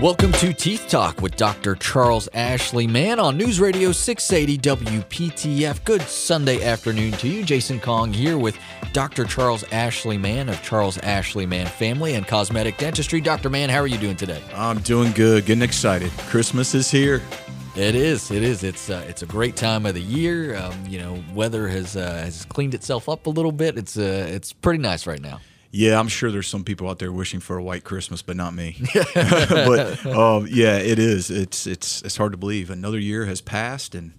Welcome to Teeth Talk with Dr. Charles Ashley Mann on News Radio 680 WPTF. Good Sunday afternoon to you. Jason Kong here with Dr. Charles Ashley Mann of Charles Ashley Mann Family and Cosmetic Dentistry. Dr. Mann, how are you doing today? I'm doing good, getting excited. Christmas is here. It is. It is. It's uh, it's a great time of the year. Um, you know, weather has uh, has cleaned itself up a little bit. It's uh, it's pretty nice right now. Yeah, I'm sure there's some people out there wishing for a white Christmas, but not me. but um, yeah, it is. It's it's it's hard to believe. Another year has passed and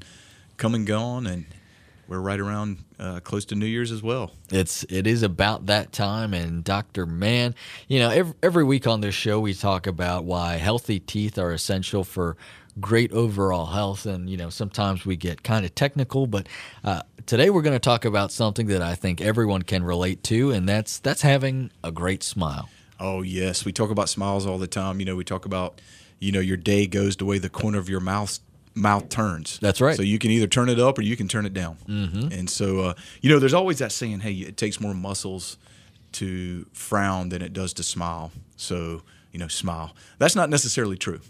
come and gone, and we're right around uh, close to New Year's as well. It's it is about that time, and Doctor Mann, you know, every, every week on this show we talk about why healthy teeth are essential for great overall health. And, you know, sometimes we get kind of technical, but uh, today we're going to talk about something that I think everyone can relate to, and that's that's having a great smile. Oh, yes. We talk about smiles all the time. You know, we talk about, you know, your day goes the way the corner of your mouth mouth turns. That's right. So you can either turn it up or you can turn it down. Mm-hmm. And so, uh, you know, there's always that saying, hey, it takes more muscles to frown than it does to smile. So, you know, smile. That's not necessarily true.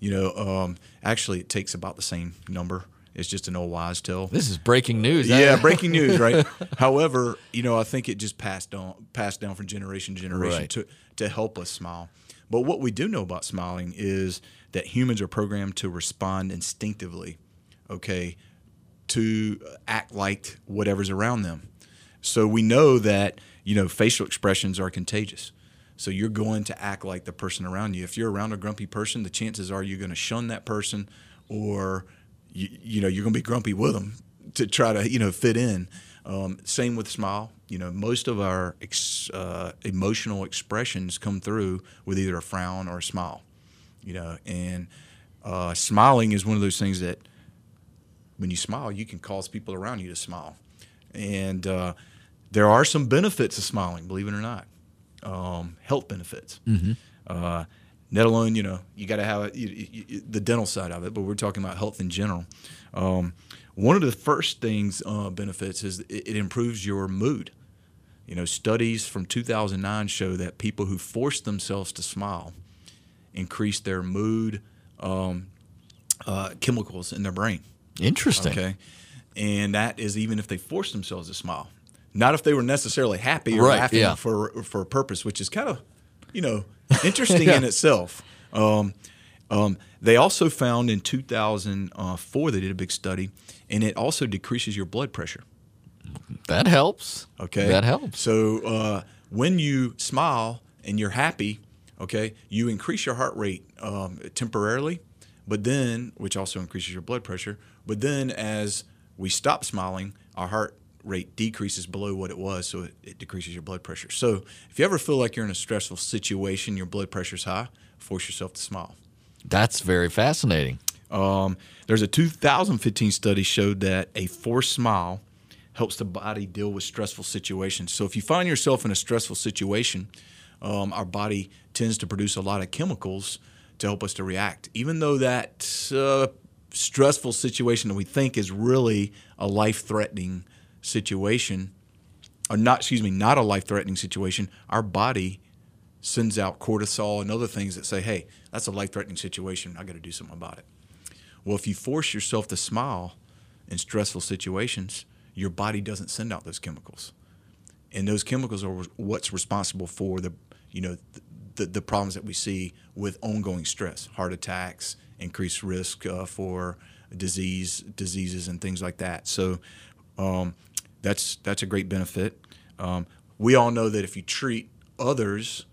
You know, um, actually, it takes about the same number. It's just an old wise tale. This is breaking news. Yeah, breaking news, right? However, you know, I think it just passed on, passed down from generation to generation Right. to to help us smile. But what we do know about smiling is that humans are programmed to respond instinctively, okay, to act like whatever's around them. So we know that you know facial expressions are contagious. So you're going to act like the person around you. If you're around a grumpy person, the chances are you're going to shun that person, or you, you know you're going to be grumpy with them to try to you know fit in. Um, same with smile. You know, most of our ex, uh, emotional expressions come through with either a frown or a smile. You know, and uh, smiling is one of those things that when you smile, you can cause people around you to smile. And uh, there are some benefits of smiling, believe it or not. Um, health benefits. Uh, let alone, you know, you got to have you, you, you- the dental side of it, but we're talking about health in general. Um, one of the first things uh, benefits is it, it improves your mood. You know, studies from 2009 show that people who force themselves to smile increase their mood um, uh, chemicals in their brain. Interesting. Okay. And that is even if they force themselves to smile. Not if they were necessarily happy or Right, laughing yeah. for for a purpose, which is kind of, you know, interesting in itself. Um, um, they also found in 2004 they did a big study, and it also decreases your blood pressure. That helps. Okay, That helps. So uh, when you smile and you're happy, okay, you increase your heart rate um, temporarily, but then which also increases your blood pressure. But then as we stop smiling, our heart rate decreases below what it was, so it, it decreases your blood pressure. So if you ever feel like you're in a stressful situation, your blood pressure's high, force yourself to smile. That's very fascinating. Um, there's a 2015 study showed that a forced smile helps the body deal with stressful situations. So if you find yourself in a stressful situation, um, our body tends to produce a lot of chemicals to help us to react, even though that uh, stressful situation that we think is really a life-threatening situation, or not, excuse me, not a life-threatening situation. Our body sends out cortisol and other things that say, hey, that's a life threatening situation. I got to do something about it. Well, if you force yourself to smile in stressful situations, your body doesn't send out those chemicals. And those chemicals are what's responsible for the, you know, the, the problems that we see with ongoing stress, heart attacks, increased risk uh, for disease, diseases, and things like that. So um, that's that's a great benefit. Um, we all know that if you treat others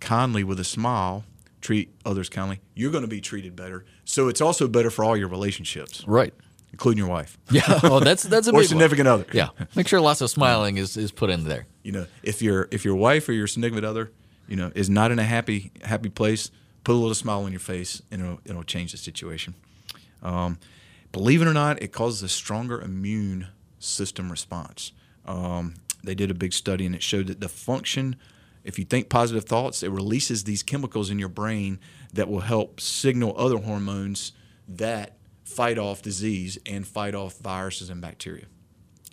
kindly with a smile, treat others kindly, you're going to be treated better. So it's also better for all your relationships, Right. Including your wife Yeah. Oh, that's that's a or big one. significant other. Yeah. Make sure lots of smiling is, is put in there. You know, if your if your wife or your significant other, you know, is not in a happy happy place, put a little smile on your face, and it'll, it'll change the situation. Um, believe it or not, it causes a stronger immune system response. Um, they did a big study and it showed that the function, if you think positive thoughts, it releases these chemicals in your brain that will help signal other hormones that fight off disease and fight off viruses and bacteria,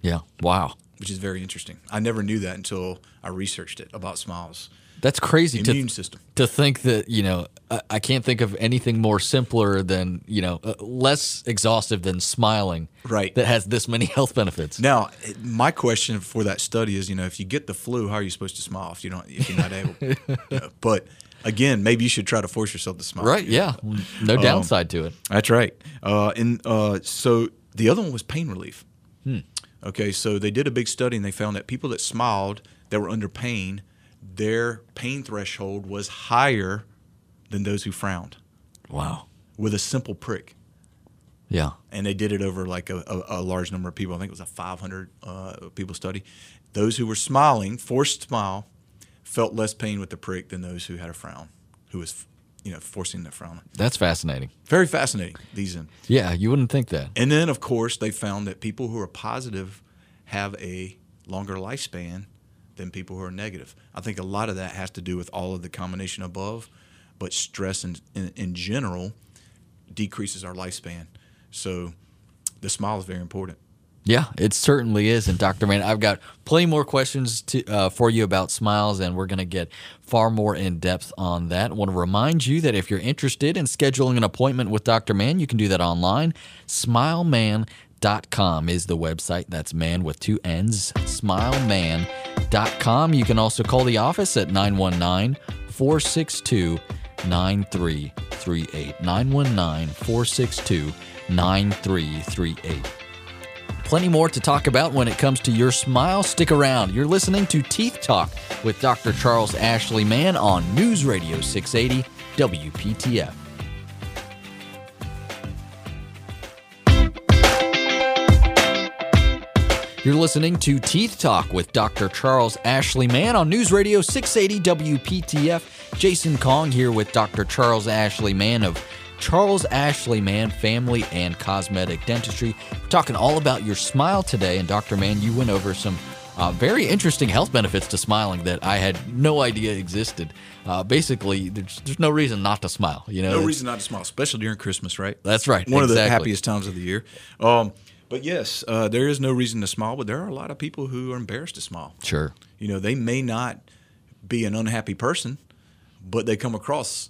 Yeah. Wow. which is very interesting. I never knew that until I researched it about smiles. That's crazy to Immune system. to think that you know I, I can't think of anything more simpler than you know uh, less exhaustive than smiling. Right. That has this many health benefits. Now, my question for that study is, you know, if you get the flu, how are you supposed to smile if you don't if you're not able? you know, but again, maybe you should try to force yourself to smile. Right. Yeah. No downside to it. That's right. Uh, and uh, so the other one was pain relief. Okay, so they did a big study and they found that people that smiled that were under pain, their pain threshold was higher than those who frowned Wow. with a simple prick. Yeah. And they did it over like a, a, a large number of people. I think it was a 500 uh, people study. Those who were smiling, forced smile, felt less pain with the prick than those who had a frown, who was, you know, forcing the frown. That's fascinating. Very fascinating. These in. Yeah, you wouldn't think that. And then, of course, they found that people who are positive have a longer lifespan than people who are negative. I think a lot of that has to do with all of the combination above, but stress in, in, in general decreases our lifespan. So the smile is very important. Yeah, it certainly is. And Dr. Mann, I've got plenty more questions to, uh, for you about smiles, and we're going to get far more in depth on that. I want to remind you that if you're interested in scheduling an appointment with Dr. Mann, you can do that online. Smilemann.com is the website. That's Mann with two N's. Smilemann.com. You can also call the office at 919 462 9338. 919 462 9338. Plenty more to talk about when it comes to your smile. Stick around. You're listening to Teeth Talk with Dr. Charles Ashley Mann on News Radio 680 WPTF. You're listening to Teeth Talk with Dr. Charles Ashley Mann on News Radio 680 WPTF. Jason Kong here with Dr. Charles Ashley Mann of Charles Ashley Mann Family and Cosmetic Dentistry. We're talking all about your smile today. And Dr. Mann, you went over some uh, very interesting health benefits to smiling that I had no idea existed. Uh, basically, there's, there's no reason not to smile. You know, No reason not to smile, especially during Christmas, right? That's right. One of the happiest times of the year. Um, but yes, uh, there is no reason to smile, but there are a lot of people who are embarrassed to smile. Sure. You know, they may not be an unhappy person, but they come across,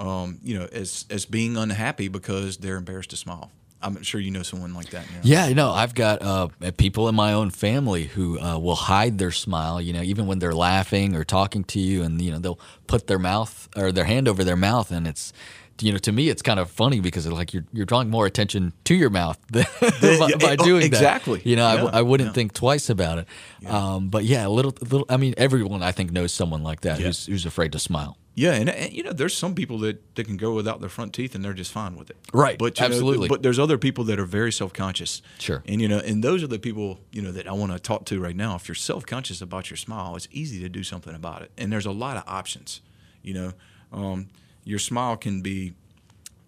um, you know, as as being unhappy because they're embarrassed to smile. I'm sure you know someone like that. Now. Yeah, know, I've got uh, people in my own family who uh, will hide their smile. You know, even when they're laughing or talking to you, and you know they'll put their mouth or their hand over their mouth, and it's, you know, to me it's kind of funny because it's like you're you're drawing more attention to your mouth by, yeah, by oh, doing exactly. that. You know, Yeah, I, wouldn't yeah. think twice about it. Um, but yeah, a little, little. I mean, everyone I think knows someone like that Yeah. who's who's afraid to smile. Yeah, and, and you know, there's some people that, that can go without their front teeth and they're just fine with it. Right, But you know, absolutely. but there's other people that are very self conscious. Sure. And you know, and those are the people you know that I want to talk to right now. If you're self conscious about your smile, it's easy to do something about it. And there's a lot of options. You know, um, your smile can be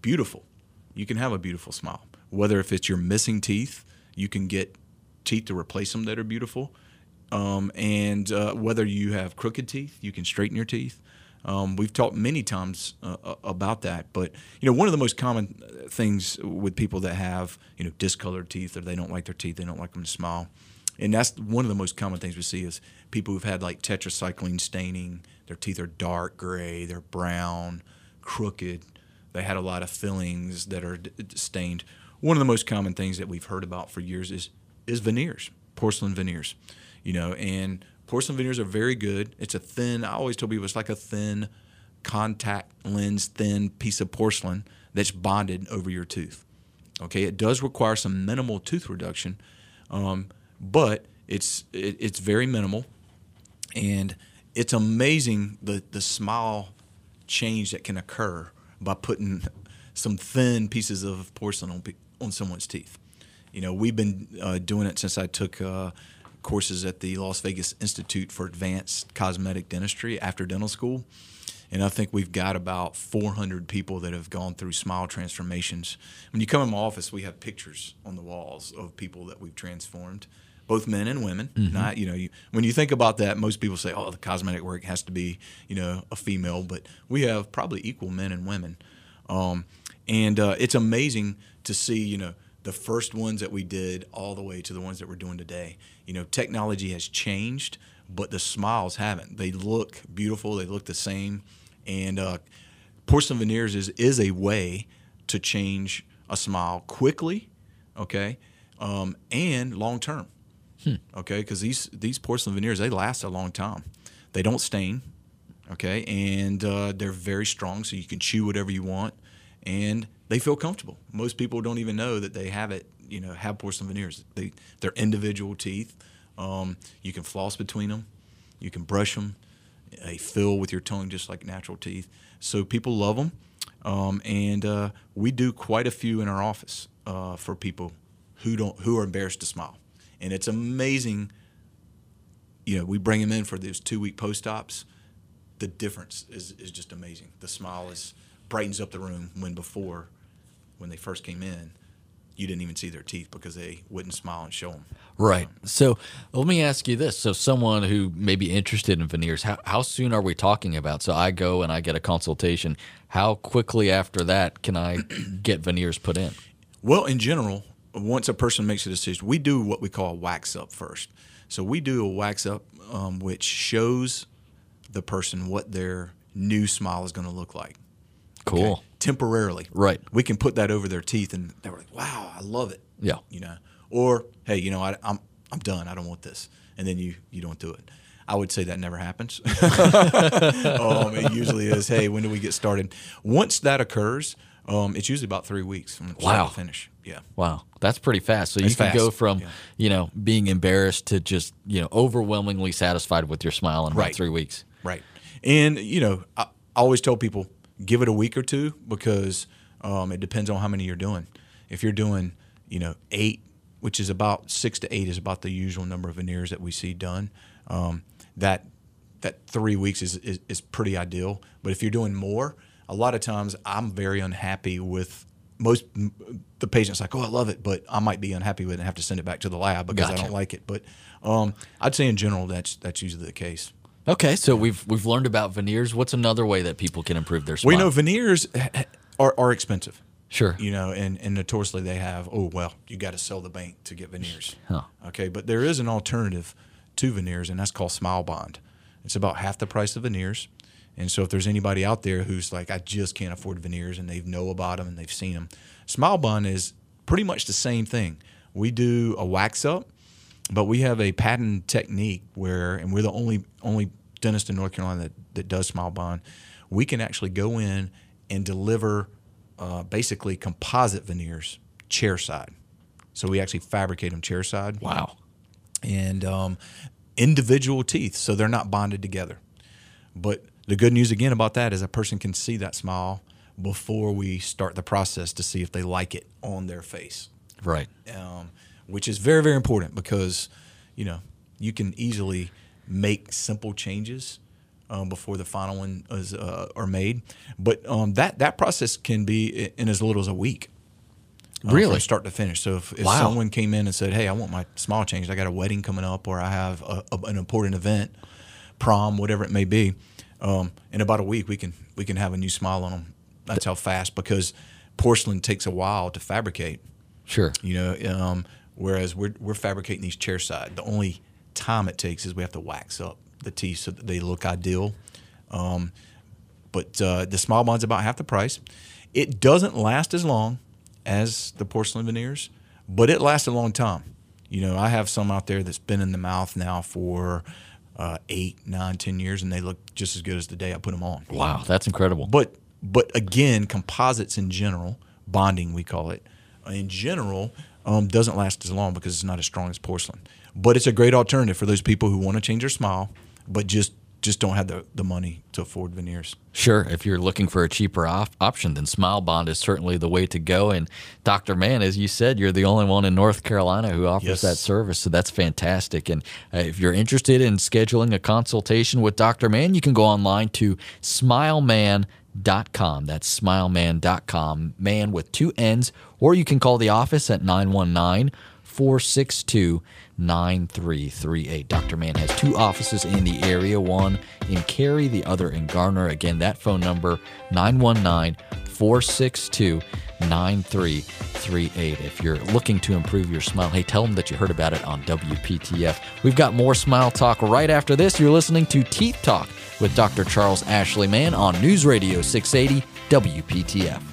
beautiful. You can have a beautiful smile. Whether if it's your missing teeth, you can get teeth to replace them that are beautiful. Um, and uh, whether you have crooked teeth, you can straighten your teeth. Um, we've talked many times uh, uh, about that, but you know one of the most common things with people that have you know discolored teeth or they don't like their teeth, they don't like them to smile, and that's one of the most common things we see is people who've had like tetracycline staining. Their teeth are dark gray, they're brown, crooked. They had a lot of fillings that are d- stained. One of the most common things that we've heard about for years is is veneers, porcelain veneers. You know, and porcelain veneers are very good. It's a thin. I always tell people it's like a thin contact lens, thin piece of porcelain that's bonded over your tooth. Okay, it does require some minimal tooth reduction, um, but it's it, it's very minimal, and it's amazing the the smile change that can occur by putting some thin pieces of porcelain on on someone's teeth. You know, we've been uh, doing it since I took uh, courses at the Las Vegas Institute for Advanced Cosmetic Dentistry after dental school. And I think we've got about 400 people that have gone through smile transformations. When you come in my office, we have pictures on the walls of people that we've transformed, both men and women. Not, you know, you, when you think about that, most people say, "Oh, the cosmetic work has to be, you know, a female," but we have probably equal men and women. Um, and uh, it's amazing to see, you know, the first ones that we did all the way to the ones that we're doing today. You know, technology has changed, but the smiles haven't. They look beautiful. They look the same, and uh, porcelain veneers is is a way to change a smile quickly, okay, um, and long term, okay, because these these porcelain veneers they last a long time. They don't stain, okay, and uh, they're very strong, so you can chew whatever you want, and they feel comfortable. Most people don't even know that they have it, you know, have porcelain veneers. They they're individual teeth. Um, you can floss between them, you can brush them. They fill with your tongue just like natural teeth. So people love them, um, and uh, we do quite a few in our office uh, for people who don't who are embarrassed to smile, and it's amazing you know, we bring them in for those two week post ops. The difference is, is just amazing. The smile is brightens up the room when before, when they first came in, you didn't even see their teeth because they wouldn't smile and show them. Right. So let me ask you this: so someone who may be interested in veneers, how how soon are we talking about? So I go and I get a consultation. How quickly after that can I get veneers put in? Well, in general, once a person makes a decision, we do what we call a wax up first. So we do a wax up, um, which shows the person what their new smile is going to look like. Cool. Temporarily. Right. We can put that over their teeth, and they were like, "Wow, I love it." Yeah. You know, or hey, you know, I, I'm I'm done. I don't want this, and then you you don't do it. I would say that never happens. um, it usually is. Hey, when do we get started? Once that occurs, um, it's usually about three weeks from Wow. to finish. Yeah. Wow, that's pretty fast. So you It's can go from yeah. you know being embarrassed to just you know overwhelmingly satisfied with your smile in about three weeks. Right. And, you know, I always tell people give it a week or two because um, it depends on how many you're doing. If you're doing, you know, eight, which is about six to eight is about the usual number of veneers that we see done, um, that that three weeks is, is, is pretty ideal. But if you're doing more, a lot of times I'm very unhappy with most the patient's like, oh, I love it, but I might be unhappy with it and have to send it back to the lab because I don't like it. But um, I'd say in general, that's that's usually the case. Okay, so we've we've learned about veneers. What's another way that people can improve their smile? We know, veneers are, are expensive. Sure. You know, and, and notoriously they have, oh, well, you got to sell the bank to get veneers. Huh. Okay, but there is an alternative to veneers, and that's called Smile Bond. It's about half the price of veneers. And so if there's anybody out there who's like, I just can't afford veneers and they know about them and they've seen them, Smile Bond is pretty much the same thing. We do a wax up, but we have a patent technique where, and we're the only only dentist in North Carolina that, that does Smile Bond. We can actually go in and deliver uh, basically composite veneers chair side. So we actually fabricate them chair side wow. and um, individual teeth, so they're not bonded together. But the good news again about that is a person can see that smile before we start the process to see if they like it on their face, Right. um, which is very very important because you know you can easily make simple changes um, before the final one is uh, are made. But um, that that process can be in as little as a week. uh, Really? from start to finish. So if, if Wow. someone came in and said, "Hey, I want my smile changed. I got a wedding coming up, or I have a, a, an important event, prom, whatever it may be," um, in about a week we can we can have a new smile on them. That's how fast because porcelain takes a while to fabricate. Sure. You know, um, whereas we're we're fabricating these chair side. The only time it takes is we have to wax up the teeth so that they look ideal. Um, but uh, the smile bond's about half the price. It doesn't last as long as the porcelain veneers, but it lasts a long time. You know, I have some out there that's been in the mouth now for uh, eight, nine, ten years, and they look just as good as the day I put them on. Wow, that's incredible. But but again, composites in general, bonding we call it, in general, um, doesn't last as long because it's not as strong as porcelain. But it's a great alternative for those people who want to change their smile, but just just don't have the, the money to afford veneers. Sure, if you're looking for a cheaper op- option, then Smile Bond is certainly the way to go. And Dr. Mann, as you said, you're the only one in North Carolina who offers Yes. that service, so that's fantastic. And uh, if you're interested in scheduling a consultation with Dr. Mann, you can go online to smilemann.com. That's smilemann.com, Mann with two N's, or you can call the office at 919 462 9338. Dr. Mann has two offices in the area, one in Cary, the other in Garner. Again, that phone number 919 462 9338. If you're looking to improve your smile, hey, tell them that you heard about it on WPTF. We've got more smile talk right after this. You're listening to Teeth Talk with Dr. Charles Ashley Mann on News Radio 680 WPTF.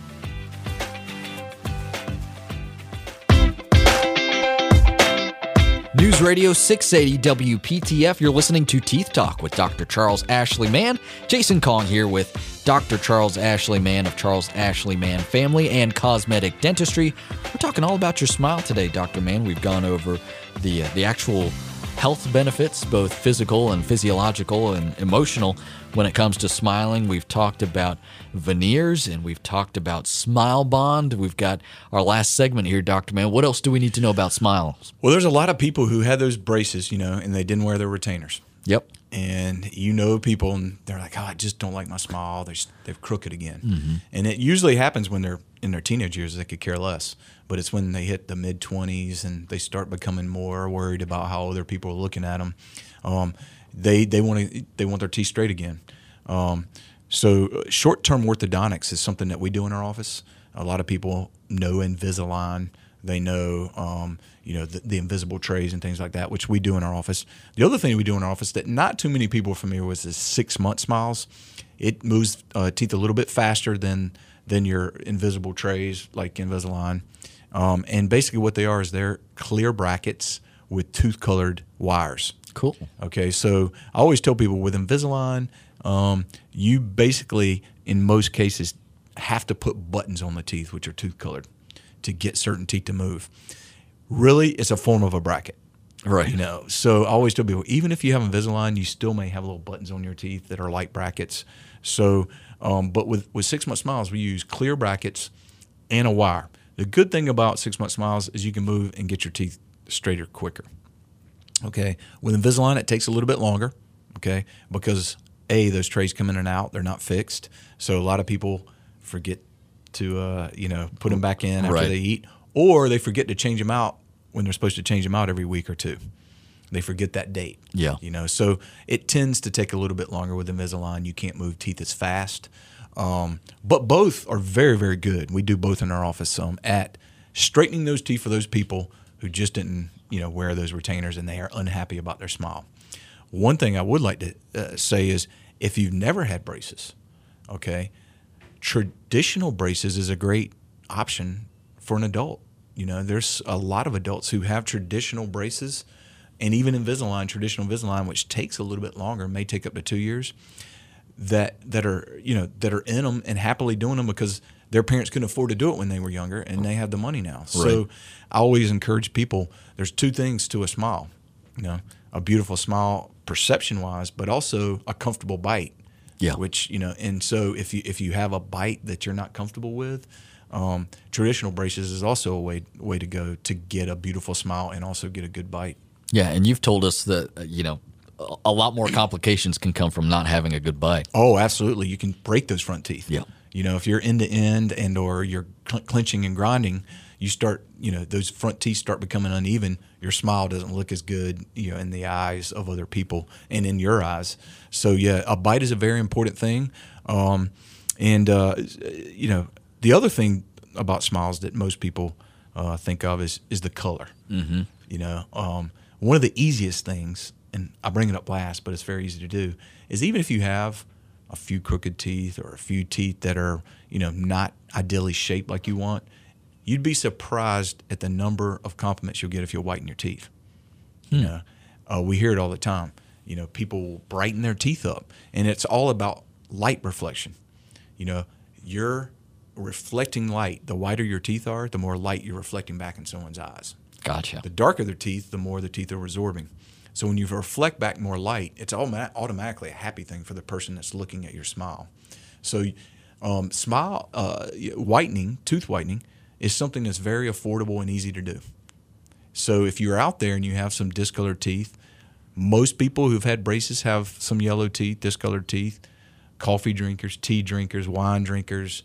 News Radio 680 WPTF. You're listening to Teeth Talk with Dr. Charles Ashley Mann. Jason Kong here with Dr. Charles Ashley Mann of Charles Ashley Mann Family and Cosmetic Dentistry. We're talking all about your smile today, Dr. Mann. We've gone over the uh, the actual health benefits, both physical and physiological and emotional, when it comes to smiling. We've talked about veneers and we've talked about Smile Bond. We've got our last segment here, Dr. Mann. What else do we need to know about smiles? Well, there's a lot of people who had those braces, you know, and they didn't wear their retainers. Yep. And you know people, and they're like, "Oh, I just don't like my smile. They're they're crooked again." Mm-hmm. And it usually happens when they're in their teenage years. They could care less, but it's when they hit the mid twenties and they start becoming more worried about how other people are looking at them. Um, they they want to they want their teeth straight again. Um, so short term orthodontics is something that we do in our office. A lot of people know Invisalign. They know, um, you know, the, the, invisible trays and things like that, which we do in our office. The other thing we do in our office that not too many people are familiar with is six month smiles. It moves uh, teeth a little bit faster than than your invisible trays like Invisalign. Um, and basically, what they are is they're clear brackets with tooth colored wires. Cool. Okay, so I always tell people with Invisalign, um, you basically, in most cases, have to put buttons on the teeth, which are tooth colored to get certain teeth to move. Really, it's a form of a bracket. Right. You know, so I always tell people, even if you have Invisalign, you still may have little buttons on your teeth that are like brackets. So, um, but with, with six month smiles, we use clear brackets and a wire. The good thing about six month smiles is you can move and get your teeth straighter quicker. Okay. With Invisalign, it takes a little bit longer. Okay. Because A, those trays come in and out, they're not fixed. So a lot of people forget to uh, you know put them back in after Right. they eat, or they forget to change them out when they're supposed to change them out every week or two. They forget that date. Yeah. you know, so it tends to take a little bit longer with Invisalign. You can't move teeth as fast, um, but both are very very good. We do both in our office um, at straightening those teeth for those people who just didn't you know wear those retainers and they are unhappy about their smile. One thing I would like to uh, say is if you've never had braces, okay, traditional braces is a great option for an adult. You know, there's a lot of adults who have traditional braces and even Invisalign, traditional Invisalign, which takes a little bit longer, may take up to two years, that that are you know that are in them and happily doing them because their parents couldn't afford to do it when they were younger and they have the money now. So I always encourage people. There's two things to a smile, you know, a beautiful smile perception wise, but also a comfortable bite. Yeah. Which you know, and so if you if you have a bite that you're not comfortable with, um, traditional braces is also a way way to go to get a beautiful smile and also get a good bite. Yeah, and you've told us that uh, you know a- lot more complications can come from not having a good bite. Oh, absolutely. You can break those front teeth. Yeah. You know, if you're end to end and or you're cl- clenching and grinding, you start, you know, those front teeth start becoming uneven. Your smile doesn't look as good, you know, in the eyes of other people and in your eyes. So yeah, a bite is a very important thing. Um, and uh, you know, the other thing about smiles that most people uh, think of is is the color. Mm-hmm. You know, um, one of the easiest things, and I bring it up last, but it's very easy to do, is even if you have a few crooked teeth or a few teeth that are you know not ideally shaped like you want, you'd be surprised at the number of compliments you'll get if you whiten your teeth. You know, uh, we hear it all the time. You know, people brighten their teeth up, and it's all about light reflection. You know, you're reflecting light. The whiter your teeth are, the more light you're reflecting back in someone's eyes. Gotcha. The darker their teeth, the more the teeth are absorbing. So when you reflect back more light, it's automa- automatically a happy thing for the person that's looking at your smile. So, um, smile uh, whitening, tooth whitening, is something that's very affordable and easy to do. So if you're out there and you have some discolored teeth, most people who've had braces have some yellow teeth, discolored teeth. Coffee drinkers, tea drinkers, wine drinkers,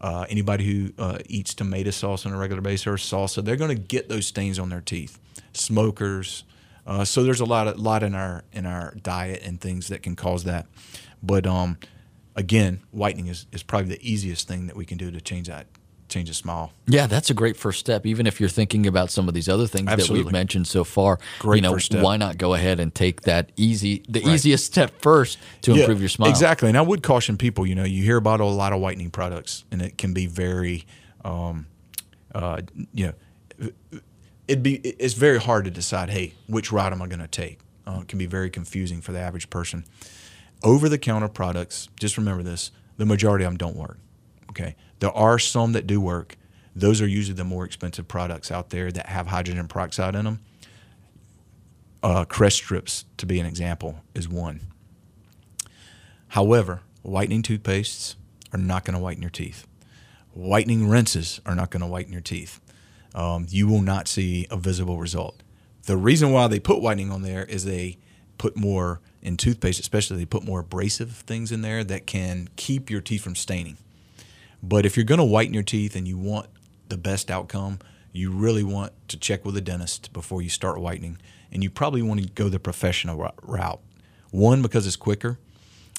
uh, anybody who uh, eats tomato sauce on a regular basis or salsa, they're going to get those stains on their teeth. Smokers. Uh, so there's a lot, of, lot in our in our diet and things that can cause that. But um, again, whitening is, is probably the easiest thing that we can do to change that change a smile. Yeah, that's a great first step. Even if you're thinking about some of these other things that we've mentioned so far, Great you know, first step. why not go ahead and take that easy, the easiest step first to Yeah, improve your smile? Exactly. And I would caution people, you know, you hear about a lot of whitening products and it can be very, um, uh, you know, it'd be, it's very hard to decide, hey, which route am I going to take? Uh, it can be very confusing for the average person. Over the counter products, just remember this the majority of them don't work. Okay. There are some that do work. Those are usually the more expensive products out there that have hydrogen peroxide in them. Uh, Crest strips, to be an example, is one. However, whitening toothpastes are not going to whiten your teeth. Whitening rinses are not going to whiten your teeth. Um, you will not see a visible result. The reason why they put whitening on there is they put more in toothpaste, especially they put more abrasive things in there that can keep your teeth from staining. But if you're going to whiten your teeth and you want the best outcome, you really want to check with a dentist before you start whitening. And you probably want to go the professional route. One, because it's quicker.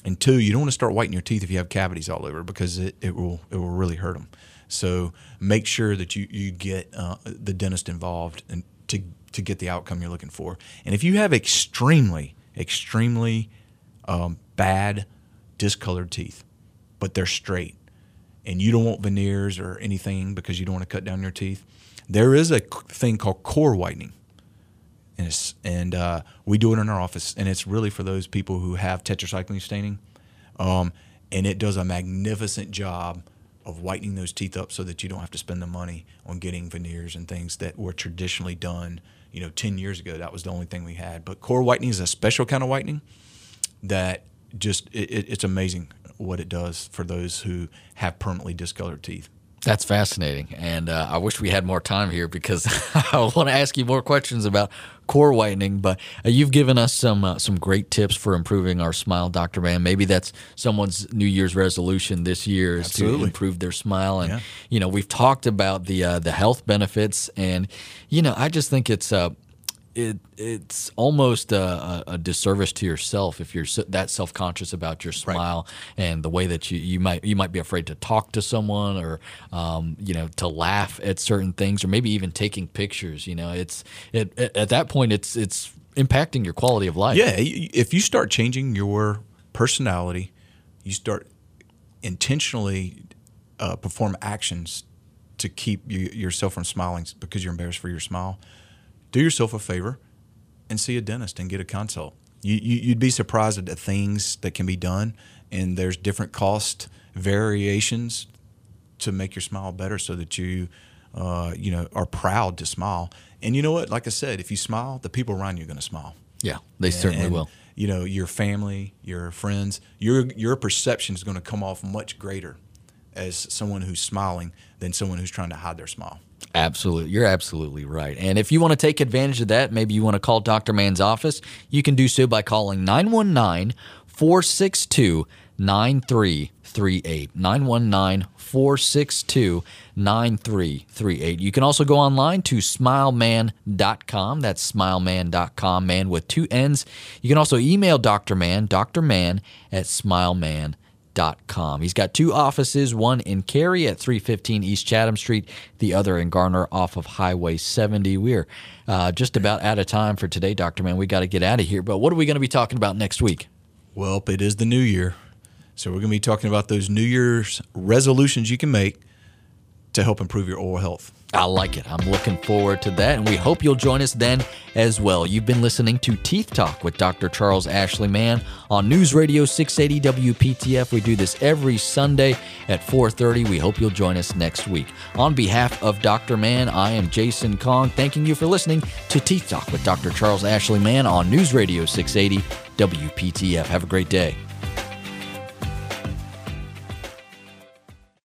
And two, you don't want to start whitening your teeth if you have cavities all over because it, it will it will really hurt them. So make sure that you you get uh, the dentist involved and to to get the outcome you're looking for. And if you have extremely extremely um, bad discolored teeth, but they're straight, and you don't want veneers or anything because you don't want to cut down your teeth, there is a thing called core whitening. And, and uh, we do it in our office, and it's really for those people who have tetracycline staining. Um, and it does a magnificent job of whitening those teeth up so that you don't have to spend the money on getting veneers and things that were traditionally done. You know, 10 years ago, that was the only thing we had. But core whitening is a special kind of whitening that just, it, it, it's amazing what it does for those who have permanently discolored teeth. That's fascinating, and uh, I wish we had more time here because I want to ask you more questions about core whitening. But uh, you've given us some uh, some great tips for improving our smile, Doctor Mann. Maybe that's someone's New Year's resolution this year is to improve their smile. And Yeah. you know, we've talked about the uh, the health benefits, and you know, I just think it's uh, it it's almost a, a, disservice to yourself if you're that self conscious about your smile and the way that you, you might you might be afraid to talk to someone or um, you know to laugh at certain things or maybe even taking pictures. You know, it's it, at at that point it's it's impacting your quality of life. Yeah, if you start changing your personality, you start intentionally uh, perform actions to keep you, yourself from smiling because you're embarrassed for your smile. Do yourself a favor and see a dentist and get a consult. You, you, you'd be surprised at the things that can be done, and there's different cost variations to make your smile better so that you uh, you know are proud to smile and you know what like i said if you smile the people around you are going to smile yeah, they certainly and, will. you know your family your friends your your perception is going to come off much greater as someone who's smiling than someone who's trying to hide their smile Absolutely. You're absolutely right. And if you want to take advantage of that, maybe you want to call Dr. Mann's office, you can do so by calling 919 462 9338. 919 462 9338. You can also go online to smilemann.com. That's smilemann.com, Mann with two N's. You can also email Dr. Mann, Dr. Mann at smilemann.com. He's got two offices, one in Cary at 315 East Chatham Street, the other in Garner off of Highway 70. We're uh, just about out of time for today, Dr. Mann. We got to get out of here. But what are we going to be talking about next week? well it is the new year so we're going to be talking about those new year's resolutions you can make to help improve your oral health I like it. I'm looking forward to that, and we hope you'll join us then as well. You've been listening to Teeth Talk with Dr. Charles Ashley Mann on News Radio 680 WPTF. We do this every Sunday at 4:30. We hope you'll join us next week. On behalf of Dr. Mann, I am Jason Kong, thanking you for listening to Teeth Talk with Dr. Charles Ashley Mann on News Radio 680 WPTF. Have a great day.